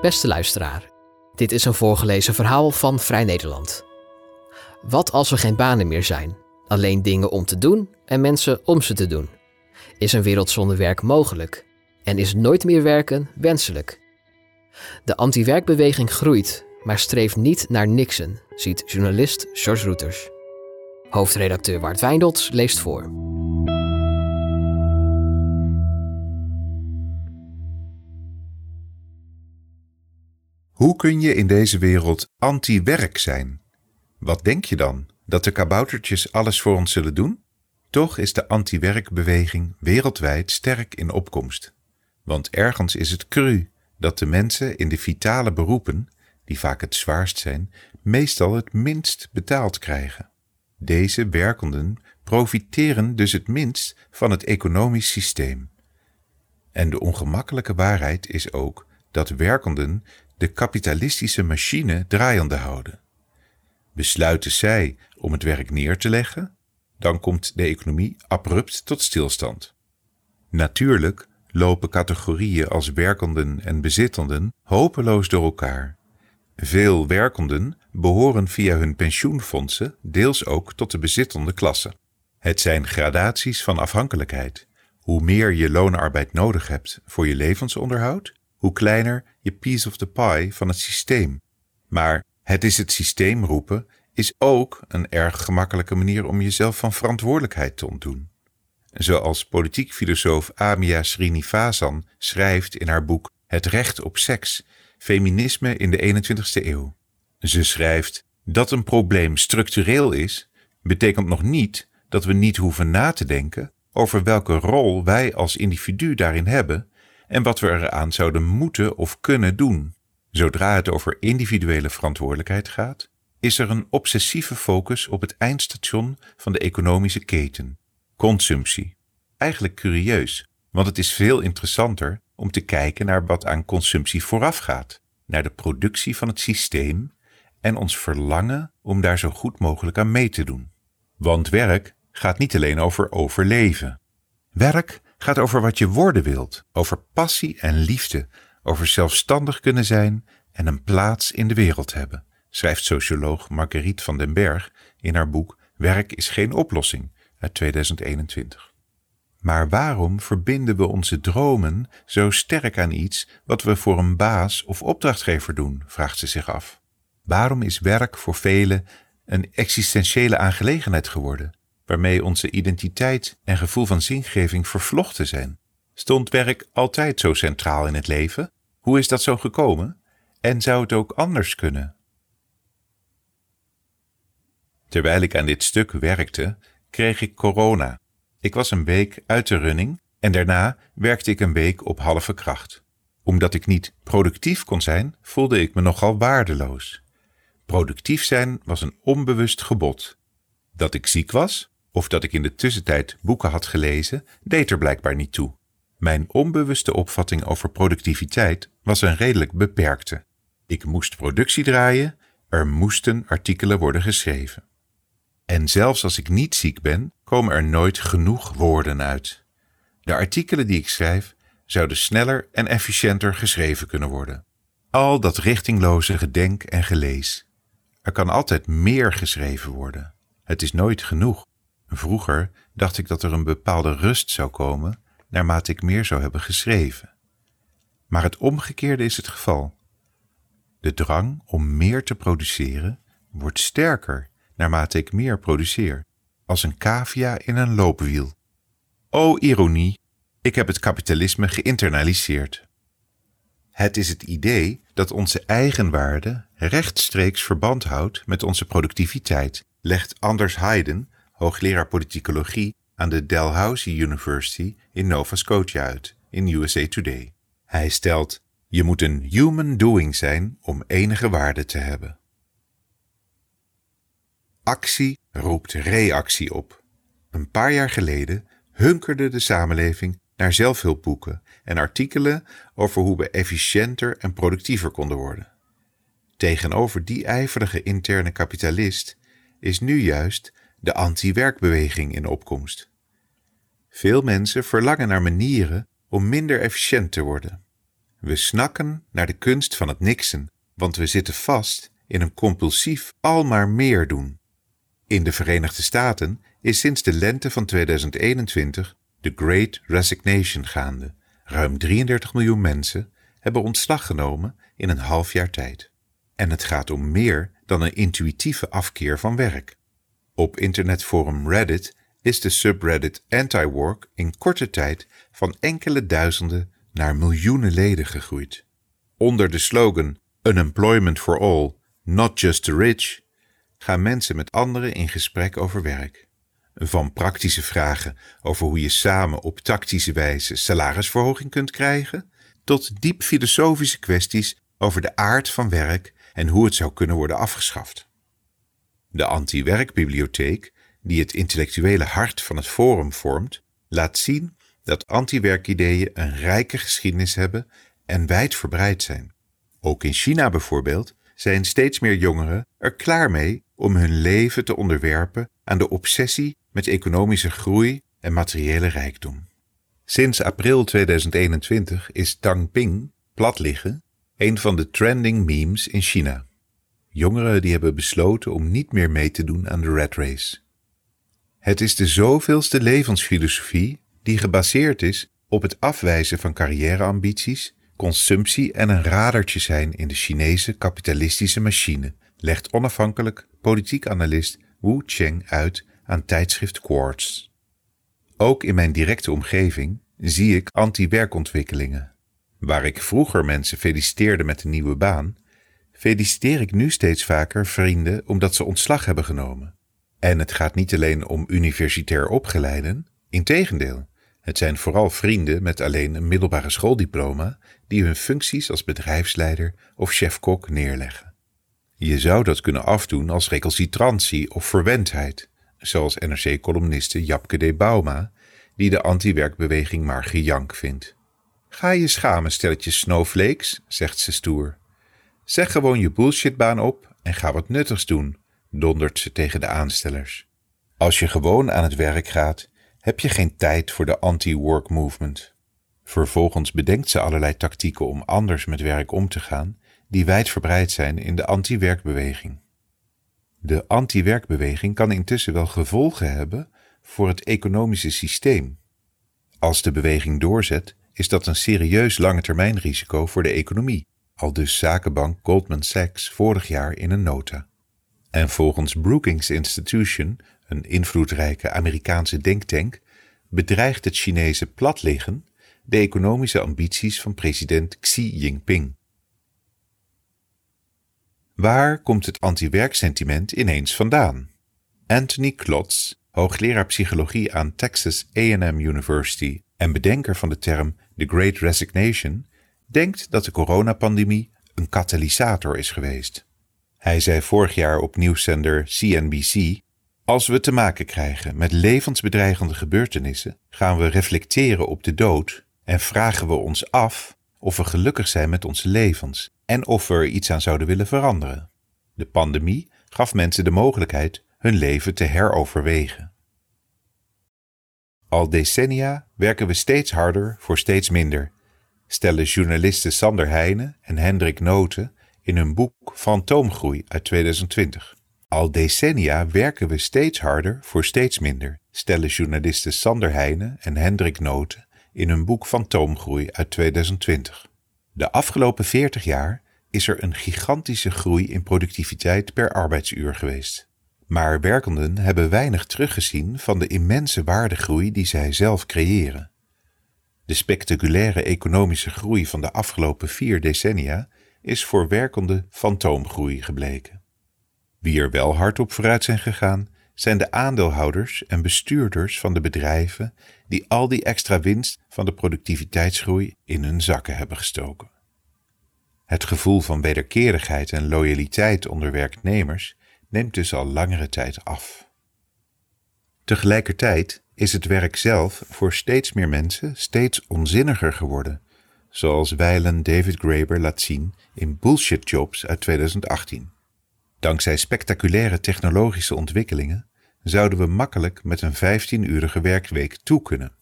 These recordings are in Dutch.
Beste luisteraar, dit is een voorgelezen verhaal van Vrij Nederland. Wat als er geen banen meer zijn? Alleen dingen om te doen en mensen om ze te doen. Is een wereld zonder werk mogelijk? En is nooit meer werken wenselijk? De anti-werkbeweging groeit, maar streeft niet naar niksen, ziet journalist George Roeters. Hoofdredacteur Wart Wijndels leest voor. Hoe kun je in deze wereld anti-werk zijn? Wat denk je dan? Dat de kaboutertjes alles voor ons zullen doen? Toch is de anti-werkbeweging wereldwijd sterk in opkomst. Want ergens is het cru dat de mensen in de vitale beroepen, die vaak het zwaarst zijn, meestal het minst betaald krijgen. Deze werkenden profiteren dus het minst van het economisch systeem. En de ongemakkelijke waarheid is ook dat werkenden de kapitalistische machine draaiende houden. Besluiten zij om het werk neer te leggen, dan komt de economie abrupt tot stilstand. Natuurlijk lopen categorieën als werkenden en bezittenden hopeloos door elkaar. Veel werkenden behoren via hun pensioenfondsen deels ook tot de bezittende klasse. Het zijn gradaties van afhankelijkheid. Hoe meer je loonarbeid nodig hebt voor je levensonderhoud, hoe kleiner je piece of the pie van het systeem. Maar het is het systeem roepen is ook een erg gemakkelijke manier om jezelf van verantwoordelijkheid te ontdoen. Zoals politiek filosoof Amia Srinivasan schrijft in haar boek Het recht op seks, feminisme in de 21ste eeuw. Ze schrijft dat een probleem structureel is, betekent nog niet dat we niet hoeven na te denken over welke rol wij als individu daarin hebben en wat we eraan zouden moeten of kunnen doen. Zodra het over individuele verantwoordelijkheid gaat, is er een obsessieve focus op het eindstation van de economische keten: consumptie. Eigenlijk curieus, want het is veel interessanter om te kijken naar wat aan consumptie voorafgaat, naar de productie van het systeem en ons verlangen om daar zo goed mogelijk aan mee te doen. Want werk gaat niet alleen over overleven. Werk gaat over wat je worden wilt, over passie en liefde, over zelfstandig kunnen zijn en een plaats in de wereld hebben, schrijft socioloog Marguerite van den Berg in haar boek Werk is geen oplossing uit 2021. Maar waarom verbinden we onze dromen zo sterk aan iets wat we voor een baas of opdrachtgever doen, vraagt ze zich af. Waarom is werk voor velen een existentiële aangelegenheid geworden, waarmee onze identiteit en gevoel van zingeving vervlochten zijn? Stond werk altijd zo centraal in het leven? Hoe is dat zo gekomen? En zou het ook anders kunnen? Terwijl ik aan dit stuk werkte, kreeg ik corona. Ik was een week uit de running en daarna werkte ik een week op halve kracht. Omdat ik niet productief kon zijn, voelde ik me nogal waardeloos. Productief zijn was een onbewust gebod. Dat ik ziek was, of dat ik in de tussentijd boeken had gelezen, deed er blijkbaar niet toe. Mijn onbewuste opvatting over productiviteit was een redelijk beperkte. Ik moest productie draaien, er moesten artikelen worden geschreven. En zelfs als ik niet ziek ben, komen er nooit genoeg woorden uit. De artikelen die ik schrijf zouden sneller en efficiënter geschreven kunnen worden. Al dat richtingloze gedenk en gelees. Er kan altijd meer geschreven worden. Het is nooit genoeg. Vroeger dacht ik dat er een bepaalde rust zou komen naarmate ik meer zou hebben geschreven. Maar het omgekeerde is het geval. De drang om meer te produceren wordt sterker naarmate ik meer produceer, als een cavia in een loopwiel. O ironie, ik heb het kapitalisme geïnternaliseerd. Het is het idee dat onze eigenwaarde rechtstreeks verband houdt met onze productiviteit, legt Anders Hayden, hoogleraar politicologie aan de Dalhousie University in Nova Scotia uit, in USA Today. Hij stelt: Je moet een human doing zijn om enige waarde te hebben. Actie roept reactie op. Een paar jaar geleden hunkerde de samenleving naar zelfhulpboeken en artikelen over hoe we efficiënter en productiever konden worden. Tegenover die ijverige interne kapitalist is nu juist de anti-werkbeweging in opkomst. Veel mensen verlangen naar manieren om minder efficiënt te worden. We snakken naar de kunst van het niksen, want we zitten vast in een compulsief al maar meer doen. In de Verenigde Staten is sinds de lente van 2021 de Great Resignation gaande. Ruim 33 miljoen mensen hebben ontslag genomen in een half jaar tijd. En het gaat om meer dan een intuïtieve afkeer van werk. Op internetforum Reddit is de subreddit anti-work in korte tijd van enkele duizenden naar miljoenen leden gegroeid. Onder de slogan Unemployment for All, not just the rich, gaan mensen met anderen in gesprek over werk. Van praktische vragen over hoe je samen op tactische wijze salarisverhoging kunt krijgen, tot diep filosofische kwesties over de aard van werk en hoe het zou kunnen worden afgeschaft. De anti-werkbibliotheek, die het intellectuele hart van het forum vormt, laat zien dat anti-werkideeën een rijke geschiedenis hebben en wijdverbreid zijn. Ook in China bijvoorbeeld zijn steeds meer jongeren er klaar mee om hun leven te onderwerpen aan de obsessie met economische groei en materiële rijkdom. Sinds april 2021 is Tang Ping, plat liggen, een van de trending memes in China. Jongeren die hebben besloten om niet meer mee te doen aan de rat race. Het is de zoveelste levensfilosofie die gebaseerd is op het afwijzen van carrièreambities, consumptie en een radertje zijn in de Chinese kapitalistische machine, legt onafhankelijk politiek analist Wu Cheng uit aan tijdschrift Quartz. Ook in mijn directe omgeving zie ik anti-werkontwikkelingen. Waar ik vroeger mensen feliciteerde met een nieuwe baan, feliciteer ik nu steeds vaker vrienden omdat ze ontslag hebben genomen. En het gaat niet alleen om universitair opgeleiden, integendeel. Het zijn vooral vrienden met alleen een middelbare schooldiploma die hun functies als bedrijfsleider of chef-kok neerleggen. Je zou dat kunnen afdoen als recalcitrantie of verwendheid, zoals NRC-columniste Japke de Bauma, die de anti-werkbeweging maar gejank vindt. Ga je schamen, stelletje snowflakes, zegt ze stoer. Zeg gewoon je bullshitbaan op en ga wat nuttigs doen, dondert ze tegen de aanstellers. Als je gewoon aan het werk gaat, heb je geen tijd voor de anti-work movement. Vervolgens bedenkt ze allerlei tactieken om anders met werk om te gaan, die wijdverbreid zijn in de anti-werkbeweging. De anti-werkbeweging kan intussen wel gevolgen hebben voor het economische systeem. Als de beweging doorzet, is dat een serieus langetermijnrisico voor de economie, al dus zakenbank Goldman Sachs vorig jaar in een nota. En volgens Brookings Institution, een invloedrijke Amerikaanse denktank, bedreigt het Chinese platliggen de economische ambities van president Xi Jinping. Waar komt het anti-werksentiment ineens vandaan? Anthony Klotz, hoogleraar psychologie aan Texas AM University en bedenker van de term The Great Resignation, denkt dat de coronapandemie een katalysator is geweest. Hij zei vorig jaar op nieuwszender CNBC: Als we te maken krijgen met levensbedreigende gebeurtenissen, gaan we reflecteren op de dood en vragen we ons af of we gelukkig zijn met onze levens en of we er iets aan zouden willen veranderen. De pandemie gaf mensen de mogelijkheid hun leven te heroverwegen. Al decennia werken we steeds harder voor steeds minder, stellen journalisten Sander Heijnen en Hendrik Noten in hun boek Fantoomgroei uit 2020. Al decennia werken we steeds harder voor steeds minder, stellen journalisten Sander Heijnen en Hendrik Noten in hun boek Fantoomgroei uit 2020. De afgelopen 40 jaar is er een gigantische groei in productiviteit per arbeidsuur geweest. Maar werkenden hebben weinig teruggezien van de immense waardegroei die zij zelf creëren. De spectaculaire economische groei van de afgelopen vier decennia is voor werkenden fantoomgroei gebleken. Wie er wel hard op vooruit zijn gegaan, zijn de aandeelhouders en bestuurders van de bedrijven die al die extra winst van de productiviteitsgroei in hun zakken hebben gestoken. Het gevoel van wederkerigheid en loyaliteit onder werknemers neemt dus al langere tijd af. Tegelijkertijd is het werk zelf voor steeds meer mensen steeds onzinniger geworden, zoals wijlen David Graeber laat zien in Bullshit Jobs uit 2018. Dankzij spectaculaire technologische ontwikkelingen zouden we makkelijk met een 15-urige werkweek toe kunnen.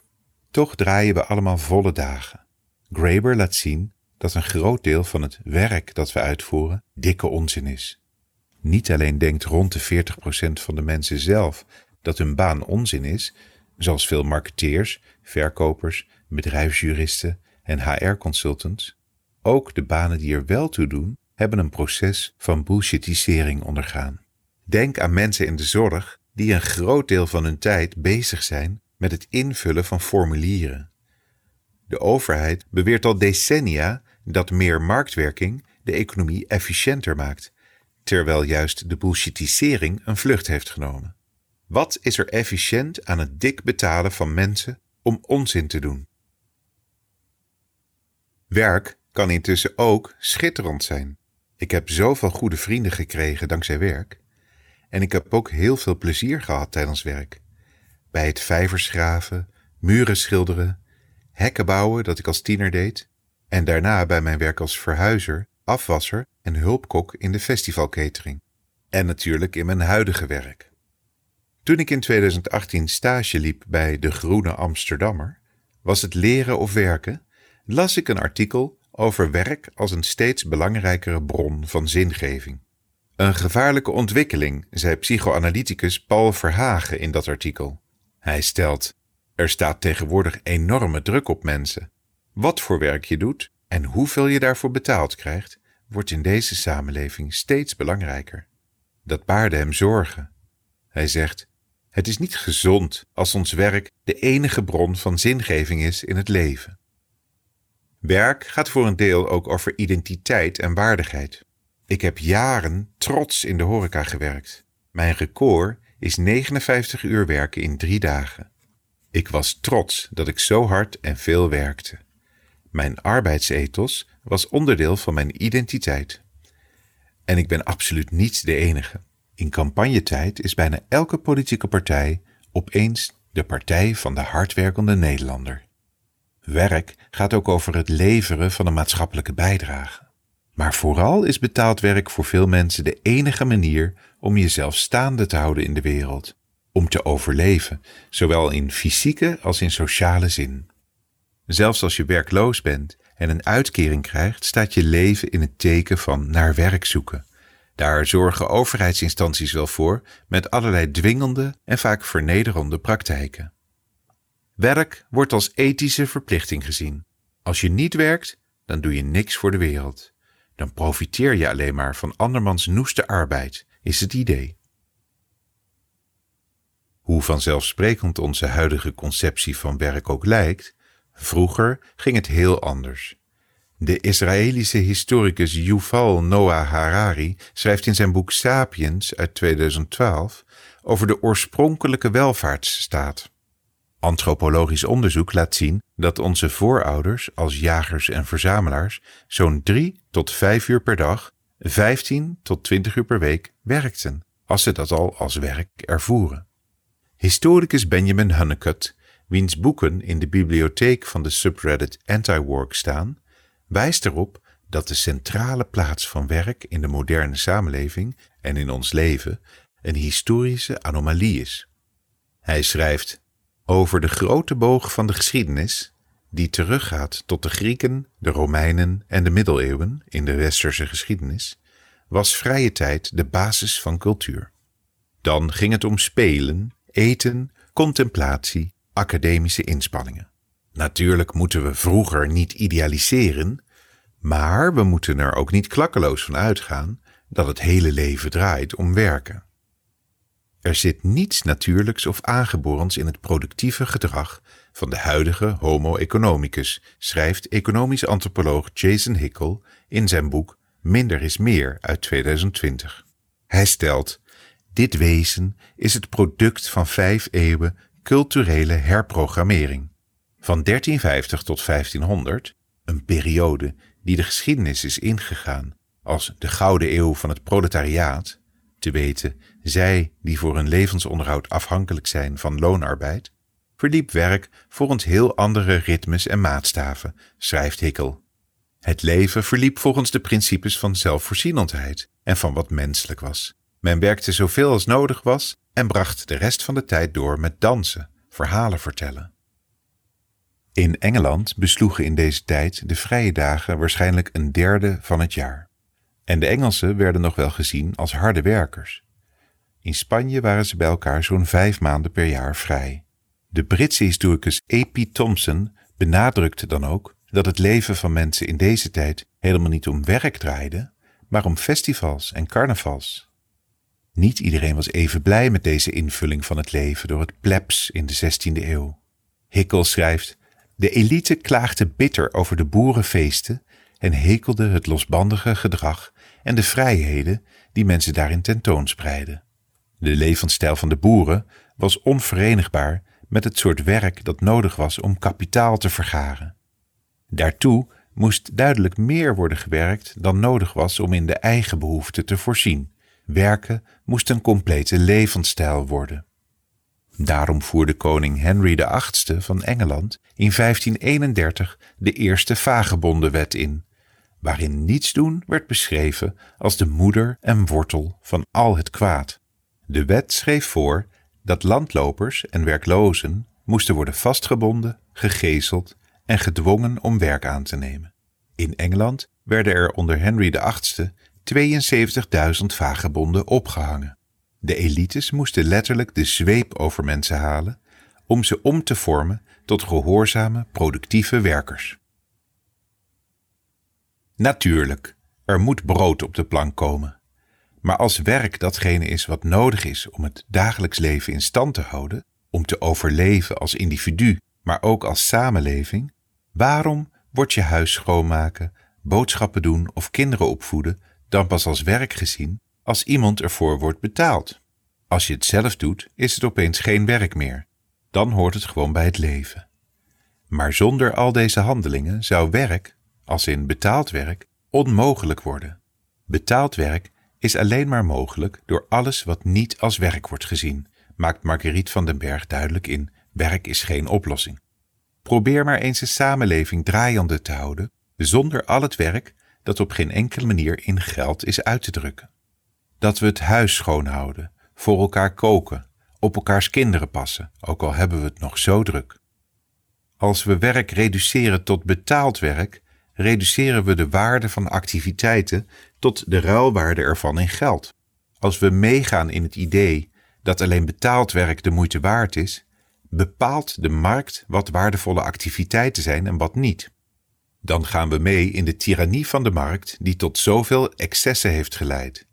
Toch draaien we allemaal volle dagen. Graeber laat zien dat een groot deel van het werk dat we uitvoeren dikke onzin is. Niet alleen denkt rond de 40% van de mensen zelf dat hun baan onzin is, zoals veel marketeers, verkopers, bedrijfsjuristen en HR-consultants. Ook de banen die er wel toe doen, hebben een proces van bullshitisering ondergaan. Denk aan mensen in de zorg die een groot deel van hun tijd bezig zijn met het invullen van formulieren. De overheid beweert al decennia dat meer marktwerking de economie efficiënter maakt, terwijl juist de bullshitisering een vlucht heeft genomen. Wat is er efficiënt aan het dik betalen van mensen om onzin te doen? Werk kan intussen ook schitterend zijn. Ik heb zoveel goede vrienden gekregen dankzij werk. En ik heb ook heel veel plezier gehad tijdens werk. Bij het vijverschraven, muren schilderen, hekken bouwen dat ik als tiener deed. En daarna bij mijn werk als verhuizer, afwasser en hulpkok in de festivalcatering. En natuurlijk in mijn huidige werk. Toen ik in 2018 stage liep bij De Groene Amsterdammer, was het leren of werken, las ik een artikel over werk als een steeds belangrijkere bron van zingeving. Een gevaarlijke ontwikkeling, zei psychoanalyticus Paul Verhagen in dat artikel. Hij stelt: Er staat tegenwoordig enorme druk op mensen. Wat voor werk je doet en hoeveel je daarvoor betaald krijgt, wordt in deze samenleving steeds belangrijker. Dat baarde hem zorgen. Hij zegt: Het is niet gezond als ons werk de enige bron van zingeving is in het leven. Werk gaat voor een deel ook over identiteit en waardigheid. Ik heb jaren trots in de horeca gewerkt. Mijn record is 59 uur werken in drie dagen. Ik was trots dat ik zo hard en veel werkte. Mijn arbeidsethos was onderdeel van mijn identiteit. En ik ben absoluut niet de enige. In campagnetijd is bijna elke politieke partij opeens de partij van de hardwerkende Nederlander. Werk gaat ook over het leveren van een maatschappelijke bijdrage. Maar vooral is betaald werk voor veel mensen de enige manier om jezelf staande te houden in de wereld, om te overleven, zowel in fysieke als in sociale zin. Zelfs als je werkloos bent en een uitkering krijgt, staat je leven in het teken van naar werk zoeken. Daar zorgen overheidsinstanties wel voor met allerlei dwingende en vaak vernederende praktijken. Werk wordt als ethische verplichting gezien. Als je niet werkt, dan doe je niks voor de wereld. Dan profiteer je alleen maar van andermans noeste arbeid, is het idee. Hoe vanzelfsprekend onze huidige conceptie van werk ook lijkt, vroeger ging het heel anders. De Israëlische historicus Yuval Noah Harari schrijft in zijn boek Sapiens uit 2012 over de oorspronkelijke welvaartsstaat. Antropologisch onderzoek laat zien dat onze voorouders als jagers en verzamelaars zo'n 3 tot 5 uur per dag, 15 tot 20 uur per week werkten, als ze dat al als werk ervoeren. Historicus Benjamin Honeycutt, wiens boeken in de bibliotheek van de subreddit Anti-Work staan, wijst erop dat de centrale plaats van werk in de moderne samenleving en in ons leven een historische anomalie is. Hij schrijft over de grote boog van de geschiedenis, die teruggaat tot de Grieken, de Romeinen en de middeleeuwen in de westerse geschiedenis, was vrije tijd de basis van cultuur. Dan ging het om spelen, eten, contemplatie, academische inspanningen. Natuurlijk moeten we vroeger niet idealiseren, maar we moeten er ook niet klakkeloos van uitgaan dat het hele leven draait om werken. Er zit niets natuurlijks of aangeborens in het productieve gedrag van de huidige Homo economicus, schrijft economisch antropoloog Jason Hickel in zijn boek Minder is meer uit 2020. Hij stelt: Dit wezen is het product van vijf eeuwen culturele herprogrammering. Van 1350 tot 1500, een periode die de geschiedenis is ingegaan als de gouden eeuw van het proletariaat, te weten zij die voor hun levensonderhoud afhankelijk zijn van loonarbeid, verliep werk volgens heel andere ritmes en maatstaven, schrijft Hickel. Het leven verliep volgens de principes van zelfvoorzienendheid en van wat menselijk was. Men werkte zoveel als nodig was en bracht de rest van de tijd door met dansen, verhalen vertellen. In Engeland besloegen in deze tijd de vrije dagen waarschijnlijk een derde van het jaar. En de Engelsen werden nog wel gezien als harde werkers. In Spanje waren ze bij elkaar zo'n vijf maanden per jaar vrij. De Britse historicus A.P. Thompson benadrukte dan ook dat het leven van mensen in deze tijd helemaal niet om werk draaide, maar om festivals en carnavals. Niet iedereen was even blij met deze invulling van het leven door het plebs in de 16e eeuw. Hickel schrijft: De elite klaagde bitter over de boerenfeesten en hekelde het losbandige gedrag en de vrijheden die mensen daarin tentoonspreiden. De levensstijl van de boeren was onverenigbaar met het soort werk dat nodig was om kapitaal te vergaren. Daartoe moest duidelijk meer worden gewerkt dan nodig was om in de eigen behoeften te voorzien. Werken moest een complete levensstijl worden. Daarom voerde koning Henry VIII van Engeland in 1531 de eerste vagebondenwet in, waarin niets doen werd beschreven als de moeder en wortel van al het kwaad. De wet schreef voor dat landlopers en werklozen moesten worden vastgebonden, gegezeld en gedwongen om werk aan te nemen. In Engeland werden er onder Henry VIII 72.000 vagebonden opgehangen. De elites moesten letterlijk de zweep over mensen halen om ze om te vormen tot gehoorzame, productieve werkers. Natuurlijk, er moet brood op de plank komen. Maar als werk datgene is wat nodig is om het dagelijks leven in stand te houden, om te overleven als individu, maar ook als samenleving, waarom wordt je huis schoonmaken, boodschappen doen of kinderen opvoeden dan pas als werk gezien als iemand ervoor wordt betaald? Als je het zelf doet, is het opeens geen werk meer. Dan hoort het gewoon bij het leven. Maar zonder al deze handelingen zou werk, als in betaald werk, onmogelijk worden. Betaald werk is alleen maar mogelijk door alles wat niet als werk wordt gezien, maakt Marguerite van den Berg duidelijk in Werk is geen oplossing. Probeer maar eens een samenleving draaiende te houden zonder al het werk dat op geen enkele manier in geld is uit te drukken. Dat we het huis schoonhouden, voor elkaar koken, op elkaars kinderen passen, ook al hebben we het nog zo druk. Als we werk reduceren tot betaald werk, reduceren we de waarde van activiteiten tot de ruilwaarde ervan in geld. Als we meegaan in het idee dat alleen betaald werk de moeite waard is, bepaalt de markt wat waardevolle activiteiten zijn en wat niet. Dan gaan we mee in de tirannie van de markt die tot zoveel excessen heeft geleid.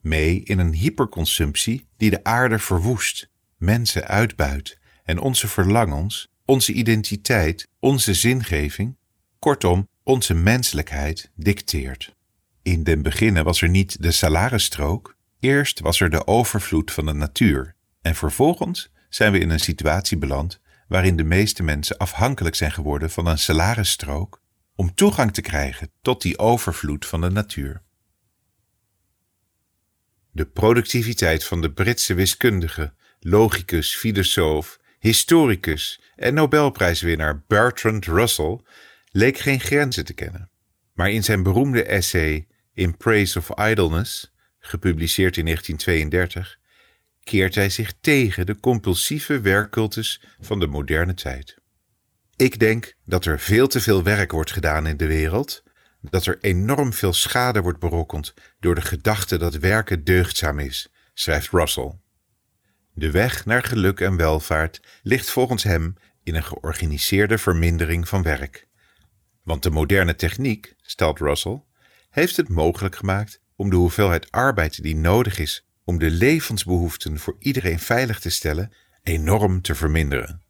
Mee in een hyperconsumptie die de aarde verwoest, mensen uitbuit en onze verlangens, onze identiteit, onze zingeving, kortom onze menselijkheid dicteert. In den beginnen was er niet de salarisstrook, eerst was er de overvloed van de natuur en vervolgens zijn we in een situatie beland waarin de meeste mensen afhankelijk zijn geworden van een salarisstrook om toegang te krijgen tot die overvloed van de natuur. De productiviteit van de Britse wiskundige, logicus, filosoof, historicus en Nobelprijswinnaar Bertrand Russell leek geen grenzen te kennen. Maar in zijn beroemde essay In Praise of Idleness, gepubliceerd in 1932, keert hij zich tegen de compulsieve werkcultus van de moderne tijd. Ik denk dat er veel te veel werk wordt gedaan in de wereld, dat er enorm veel schade wordt berokkend door de gedachte dat werken deugdzaam is, schrijft Russell. De weg naar geluk en welvaart ligt volgens hem in een georganiseerde vermindering van werk. Want de moderne techniek, stelt Russell, heeft het mogelijk gemaakt om de hoeveelheid arbeid die nodig is om de levensbehoeften voor iedereen veilig te stellen enorm te verminderen.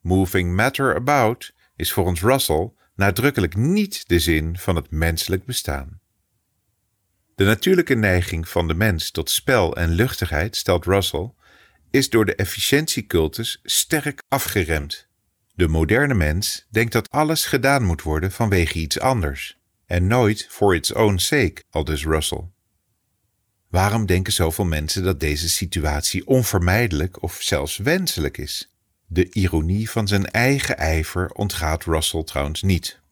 Moving matter about is volgens Russell nadrukkelijk niet de zin van het menselijk bestaan. De natuurlijke neiging van de mens tot spel en luchtigheid, stelt Russell, is door de efficiëntiecultus sterk afgeremd. De moderne mens denkt dat alles gedaan moet worden vanwege iets anders en nooit for its own sake, aldus Russell. Waarom denken zoveel mensen dat deze situatie onvermijdelijk of zelfs wenselijk is? De ironie van zijn eigen ijver ontgaat Russell trouwens niet.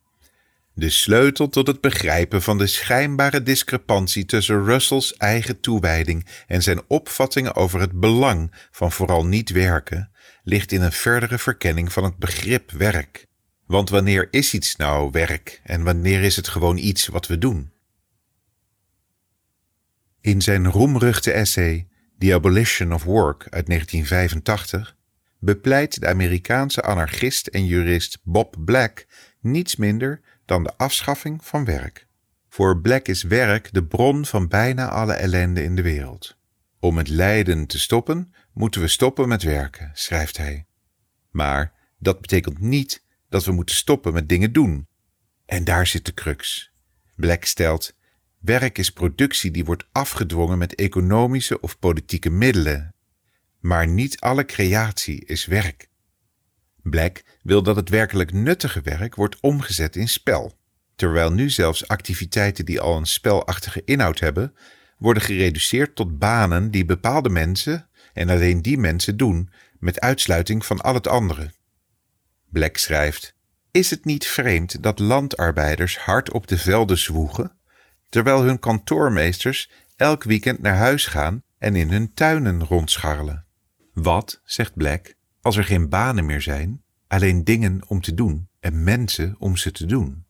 De sleutel tot het begrijpen van de schijnbare discrepantie tussen Russells eigen toewijding en zijn opvattingen over het belang van vooral niet werken ligt in een verdere verkenning van het begrip werk. Want wanneer is iets nou werk en wanneer is het gewoon iets wat we doen? In zijn roemruchte essay The Abolition of Work uit 1985 bepleit de Amerikaanse anarchist en jurist Bob Black niets minder dan de afschaffing van werk. Voor Black is werk de bron van bijna alle ellende in de wereld. Om het lijden te stoppen, moeten we stoppen met werken, schrijft hij. Maar dat betekent niet dat we moeten stoppen met dingen doen. En daar zit de crux. Black stelt: werk is productie die wordt afgedwongen met economische of politieke middelen. Maar niet alle creatie is werk. Black wil dat het werkelijk nuttige werk wordt omgezet in spel, terwijl nu zelfs activiteiten die al een spelachtige inhoud hebben, worden gereduceerd tot banen die bepaalde mensen en alleen die mensen doen, met uitsluiting van al het andere. Black schrijft: Is het niet vreemd dat landarbeiders hard op de velden zwoegen, terwijl hun kantoormeesters elk weekend naar huis gaan en in hun tuinen rondscharrelen? Wat, zegt Black, als er geen banen meer zijn, alleen dingen om te doen en mensen om ze te doen?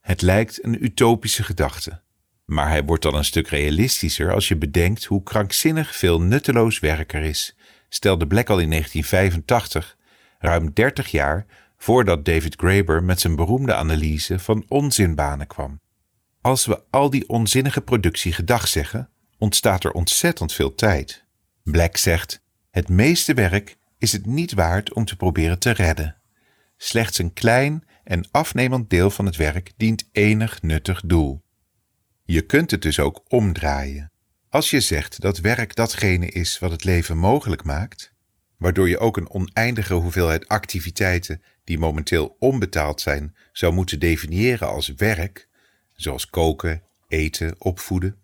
Het lijkt een utopische gedachte, maar hij wordt dan een stuk realistischer als je bedenkt hoe krankzinnig veel nutteloos werk er is, stelde Black al in 1985 ruim 30 jaar voordat David Graeber met zijn beroemde analyse van onzinbanen kwam. Als we al die onzinnige productie gedag zeggen, ontstaat er ontzettend veel tijd. Black zegt: Het meeste werk is het niet waard om te proberen te redden. Slechts een klein en afnemend deel van het werk dient enig nuttig doel. Je kunt het dus ook omdraaien. Als je zegt dat werk datgene is wat het leven mogelijk maakt, waardoor je ook een oneindige hoeveelheid activiteiten die momenteel onbetaald zijn zou moeten definiëren als werk, zoals koken, eten, opvoeden,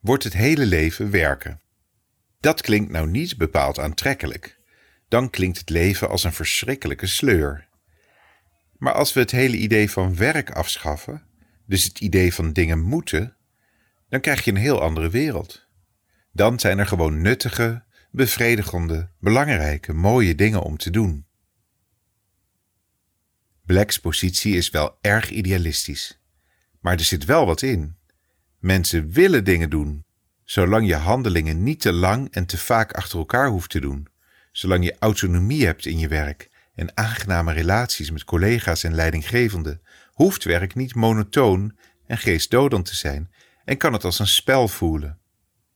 wordt het hele leven werken. Dat klinkt nou niet bepaald aantrekkelijk. Dan klinkt het leven als een verschrikkelijke sleur. Maar als we het hele idee van werk afschaffen, dus het idee van dingen moeten, dan krijg je een heel andere wereld. Dan zijn er gewoon nuttige, bevredigende, belangrijke, mooie dingen om te doen. Blacks positie is wel erg idealistisch, maar er zit wel wat in. Mensen willen dingen doen, zolang je handelingen niet te lang en te vaak achter elkaar hoeft te doen, zolang je autonomie hebt in je werk en aangename relaties met collega's en leidinggevenden, hoeft werk niet monotoon en geestdodend te zijn en kan het als een spel voelen.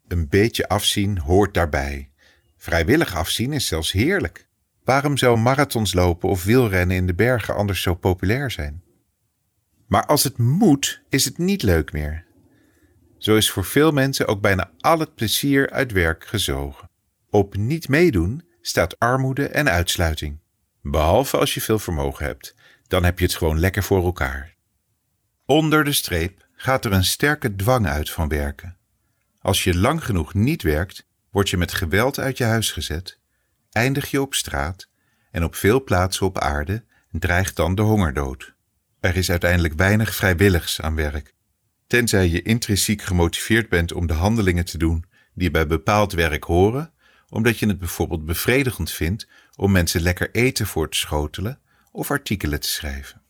Een beetje afzien hoort daarbij. Vrijwillig afzien is zelfs heerlijk. Waarom zou marathons lopen of wielrennen in de bergen anders zo populair zijn? Maar als het moet, is het niet leuk meer. Zo is voor veel mensen ook bijna al het plezier uit werk gezogen. Op niet meedoen staat armoede en uitsluiting. Behalve als je veel vermogen hebt, dan heb je het gewoon lekker voor elkaar. Onder de streep gaat er een sterke dwang uit van werken. Als je lang genoeg niet werkt, word je met geweld uit je huis gezet, eindig je op straat en op veel plaatsen op aarde dreigt dan de hongerdood. Er is uiteindelijk weinig vrijwilligs aan werk. Tenzij je intrinsiek gemotiveerd bent om de handelingen te doen die bij bepaald werk horen, omdat je het bijvoorbeeld bevredigend vindt om mensen lekker eten voor te schotelen of artikelen te schrijven.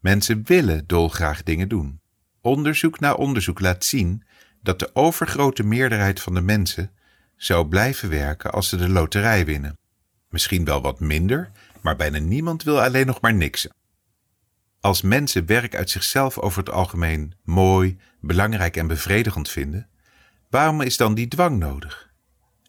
Mensen willen dolgraag dingen doen. Onderzoek na onderzoek laat zien dat de overgrote meerderheid van de mensen zou blijven werken als ze de loterij winnen. Misschien wel wat minder, maar bijna niemand wil alleen nog maar niksen. Als mensen werk uit zichzelf over het algemeen mooi, belangrijk en bevredigend vinden, waarom is dan die dwang nodig?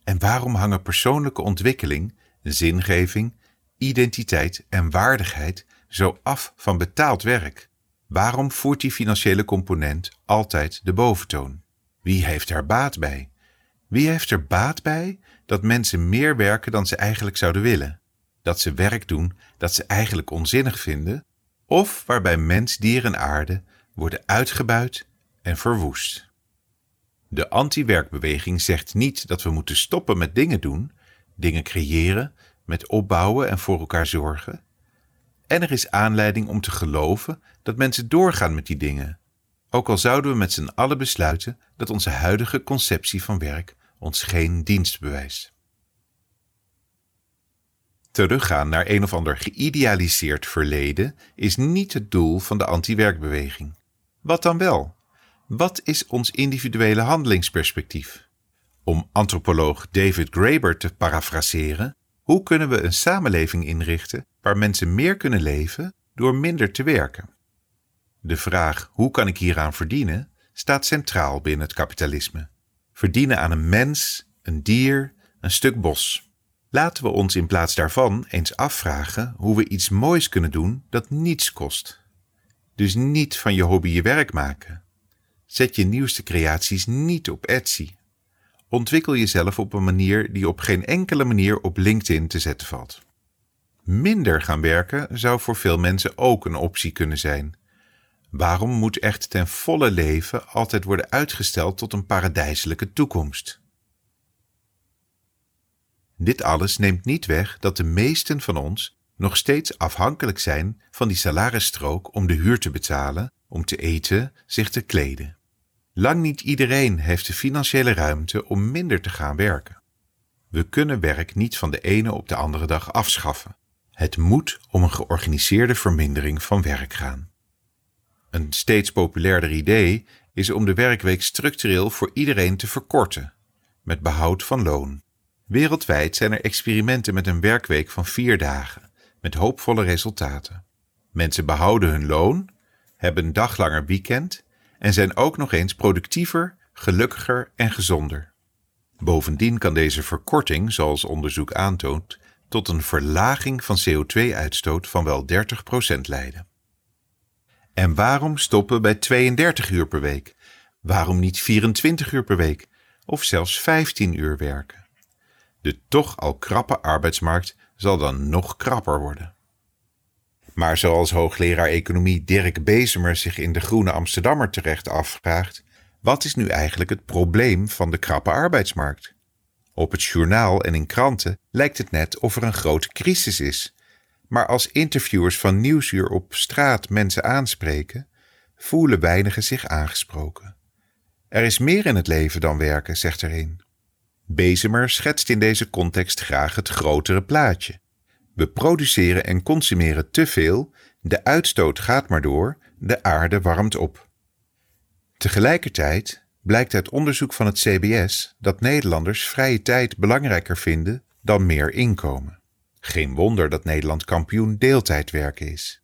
En waarom hangen persoonlijke ontwikkeling, zingeving, identiteit en waardigheid zo af van betaald werk? Waarom voert die financiële component altijd de boventoon? Wie heeft er baat bij? Wie heeft er baat bij dat mensen meer werken dan ze eigenlijk zouden willen? Dat ze werk doen dat ze eigenlijk onzinnig vinden? Of waarbij mens, dier en aarde worden uitgebuit en verwoest? De anti-werkbeweging zegt niet dat we moeten stoppen met dingen doen, dingen creëren, met opbouwen en voor elkaar zorgen. En er is aanleiding om te geloven dat mensen doorgaan met die dingen, ook al zouden we met z'n allen besluiten dat onze huidige conceptie van werk ons geen dienst bewijst. Teruggaan naar een of ander geïdealiseerd verleden is niet het doel van de anti-werkbeweging. Wat dan wel? Wat is ons individuele handelingsperspectief? Om antropoloog David Graeber te parafraseren, hoe kunnen we een samenleving inrichten waar mensen meer kunnen leven door minder te werken? De vraag hoe kan ik hieraan verdienen staat centraal binnen het kapitalisme. Verdienen aan een mens, een dier, een stuk bos. Laten we ons in plaats daarvan eens afvragen hoe we iets moois kunnen doen dat niets kost. Dus niet van je hobby je werk maken. Zet je nieuwste creaties niet op Etsy. Ontwikkel jezelf op een manier die op geen enkele manier op LinkedIn te zetten valt. Minder gaan werken zou voor veel mensen ook een optie kunnen zijn. Waarom moet echt ten volle leven altijd worden uitgesteld tot een paradijselijke toekomst? Dit alles neemt niet weg dat de meesten van ons nog steeds afhankelijk zijn van die salarisstrook om de huur te betalen, om te eten, zich te kleden. Lang niet iedereen heeft de financiële ruimte om minder te gaan werken. We kunnen werk niet van de ene op de andere dag afschaffen. Het moet om een georganiseerde vermindering van werk gaan. Een steeds populairder idee is om de werkweek structureel voor iedereen te verkorten, met behoud van loon. Wereldwijd zijn er experimenten met een werkweek van vier dagen, met hoopvolle resultaten. Mensen behouden hun loon, hebben een dag langer weekend en zijn ook nog eens productiever, gelukkiger en gezonder. Bovendien kan deze verkorting, zoals onderzoek aantoont, tot een verlaging van CO2-uitstoot van wel 30% leiden. En waarom stoppen bij 32 uur per week? Waarom niet 24 uur per week of zelfs 15 uur werken? De toch al krappe arbeidsmarkt zal dan nog krapper worden. Maar zoals hoogleraar economie Dirk Bezemer zich in de Groene Amsterdammer terecht afvraagt, wat is nu eigenlijk het probleem van de krappe arbeidsmarkt? Op het journaal en in kranten lijkt het net of er een grote crisis is. Maar als interviewers van Nieuwsuur op straat mensen aanspreken, voelen weinigen zich aangesproken. Er is meer in het leven dan werken, zegt er een. Bezemer schetst in deze context graag het grotere plaatje. We produceren en consumeren te veel, de uitstoot gaat maar door, de aarde warmt op. Tegelijkertijd blijkt uit onderzoek van het CBS dat Nederlanders vrije tijd belangrijker vinden dan meer inkomen. Geen wonder dat Nederland kampioen deeltijdwerken is.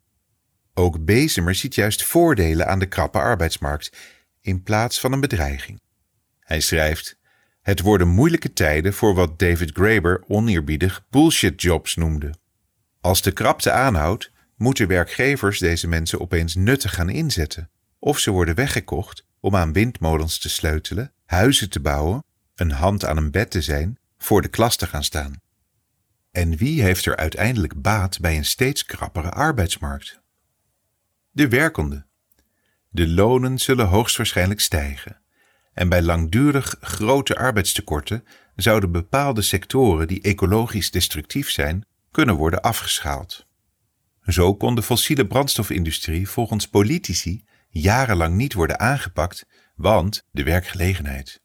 Ook Bezemer ziet juist voordelen aan de krappe arbeidsmarkt in plaats van een bedreiging. Hij schrijft: Het worden moeilijke tijden voor wat David Graeber oneerbiedig bullshit jobs noemde. Als de krapte aanhoudt, moeten werkgevers deze mensen opeens nuttig gaan inzetten, of ze worden weggekocht om aan windmolens te sleutelen, huizen te bouwen, een hand aan een bed te zijn, voor de klas te gaan staan. En wie heeft er uiteindelijk baat bij een steeds krappere arbeidsmarkt? De werkende. De lonen zullen hoogstwaarschijnlijk stijgen. En bij langdurig grote arbeidstekorten zouden bepaalde sectoren die ecologisch destructief zijn kunnen worden afgeschaald. Zo kon de fossiele brandstofindustrie volgens politici jarenlang niet worden aangepakt, want de werkgelegenheid.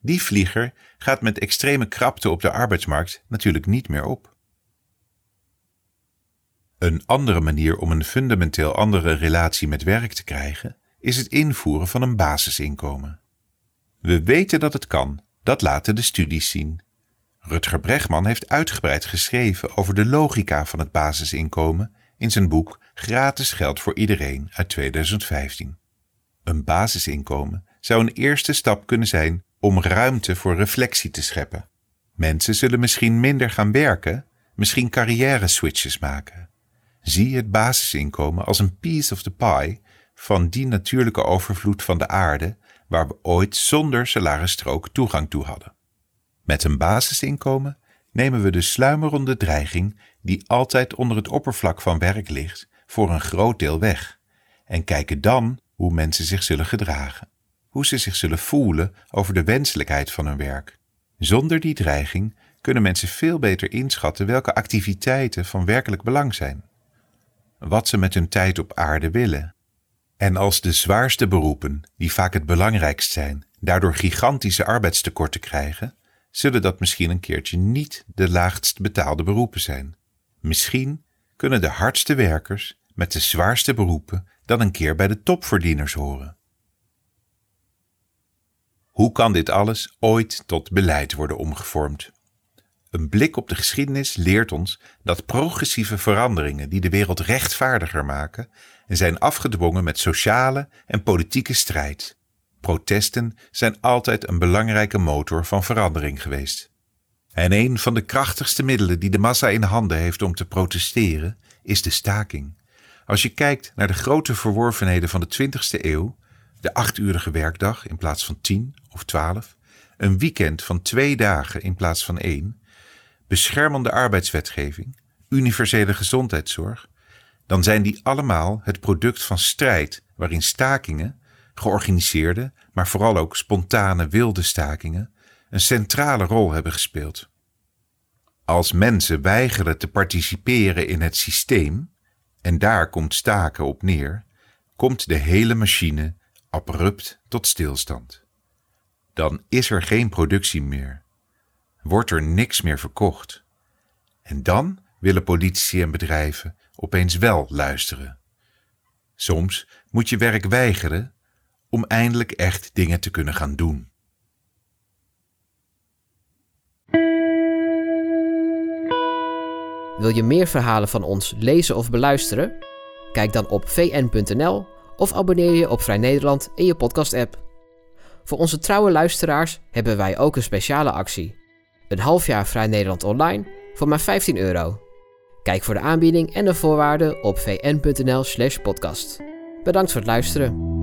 Die vlieger gaat met extreme krapte op de arbeidsmarkt natuurlijk niet meer op. Een andere manier om een fundamenteel andere relatie met werk te krijgen is het invoeren van een basisinkomen. We weten dat het kan, dat laten de studies zien. Rutger Bregman heeft uitgebreid geschreven over de logica van het basisinkomen in zijn boek Gratis geld voor iedereen uit 2015. Een basisinkomen zou een eerste stap kunnen zijn om ruimte voor reflectie te scheppen. Mensen zullen misschien minder gaan werken, misschien carrière switches maken. Zie het basisinkomen als een piece of the pie van die natuurlijke overvloed van de aarde waar we ooit zonder salarisstrook toegang toe hadden. Met een basisinkomen nemen we de sluimerende dreiging die altijd onder het oppervlak van werk ligt, voor een groot deel weg en kijken dan hoe mensen zich zullen gedragen, hoe ze zich zullen voelen over de wenselijkheid van hun werk. Zonder die dreiging kunnen mensen veel beter inschatten welke activiteiten van werkelijk belang zijn, wat ze met hun tijd op aarde willen. En als de zwaarste beroepen, die vaak het belangrijkst zijn, daardoor gigantische arbeidstekorten krijgen, zullen dat misschien een keertje niet de laagst betaalde beroepen zijn, Misschien kunnen de hardste werkers met de zwaarste beroepen dan een keer bij de topverdieners horen. Hoe kan dit alles ooit tot beleid worden omgevormd? Een blik op de geschiedenis leert ons dat progressieve veranderingen die de wereld rechtvaardiger maken, zijn afgedwongen met sociale en politieke strijd. Protesten zijn altijd een belangrijke motor van verandering geweest. En een van de krachtigste middelen die de massa in handen heeft om te protesteren, is de staking. Als je kijkt naar de grote verworvenheden van de 20e eeuw, de achturige werkdag in plaats van tien of twaalf, een weekend van twee dagen in plaats van één, beschermende arbeidswetgeving, universele gezondheidszorg, dan zijn die allemaal het product van strijd waarin stakingen, georganiseerde, maar vooral ook spontane wilde stakingen, een centrale rol hebben gespeeld. Als mensen weigeren te participeren in het systeem, en daar komt staken op neer, komt de hele machine abrupt tot stilstand. Dan is er geen productie meer, wordt er niks meer verkocht. En dan willen politici en bedrijven opeens wel luisteren. Soms moet je werk weigeren om eindelijk echt dingen te kunnen gaan doen. Wil je meer verhalen van ons lezen of beluisteren? Kijk dan op vn.nl of abonneer je op Vrij Nederland in je podcast-app. Voor onze trouwe luisteraars hebben wij ook een speciale actie. Een half jaar Vrij Nederland online voor maar 15 euro. Kijk voor de aanbieding en de voorwaarden op vn.nl/podcast. Bedankt voor het luisteren.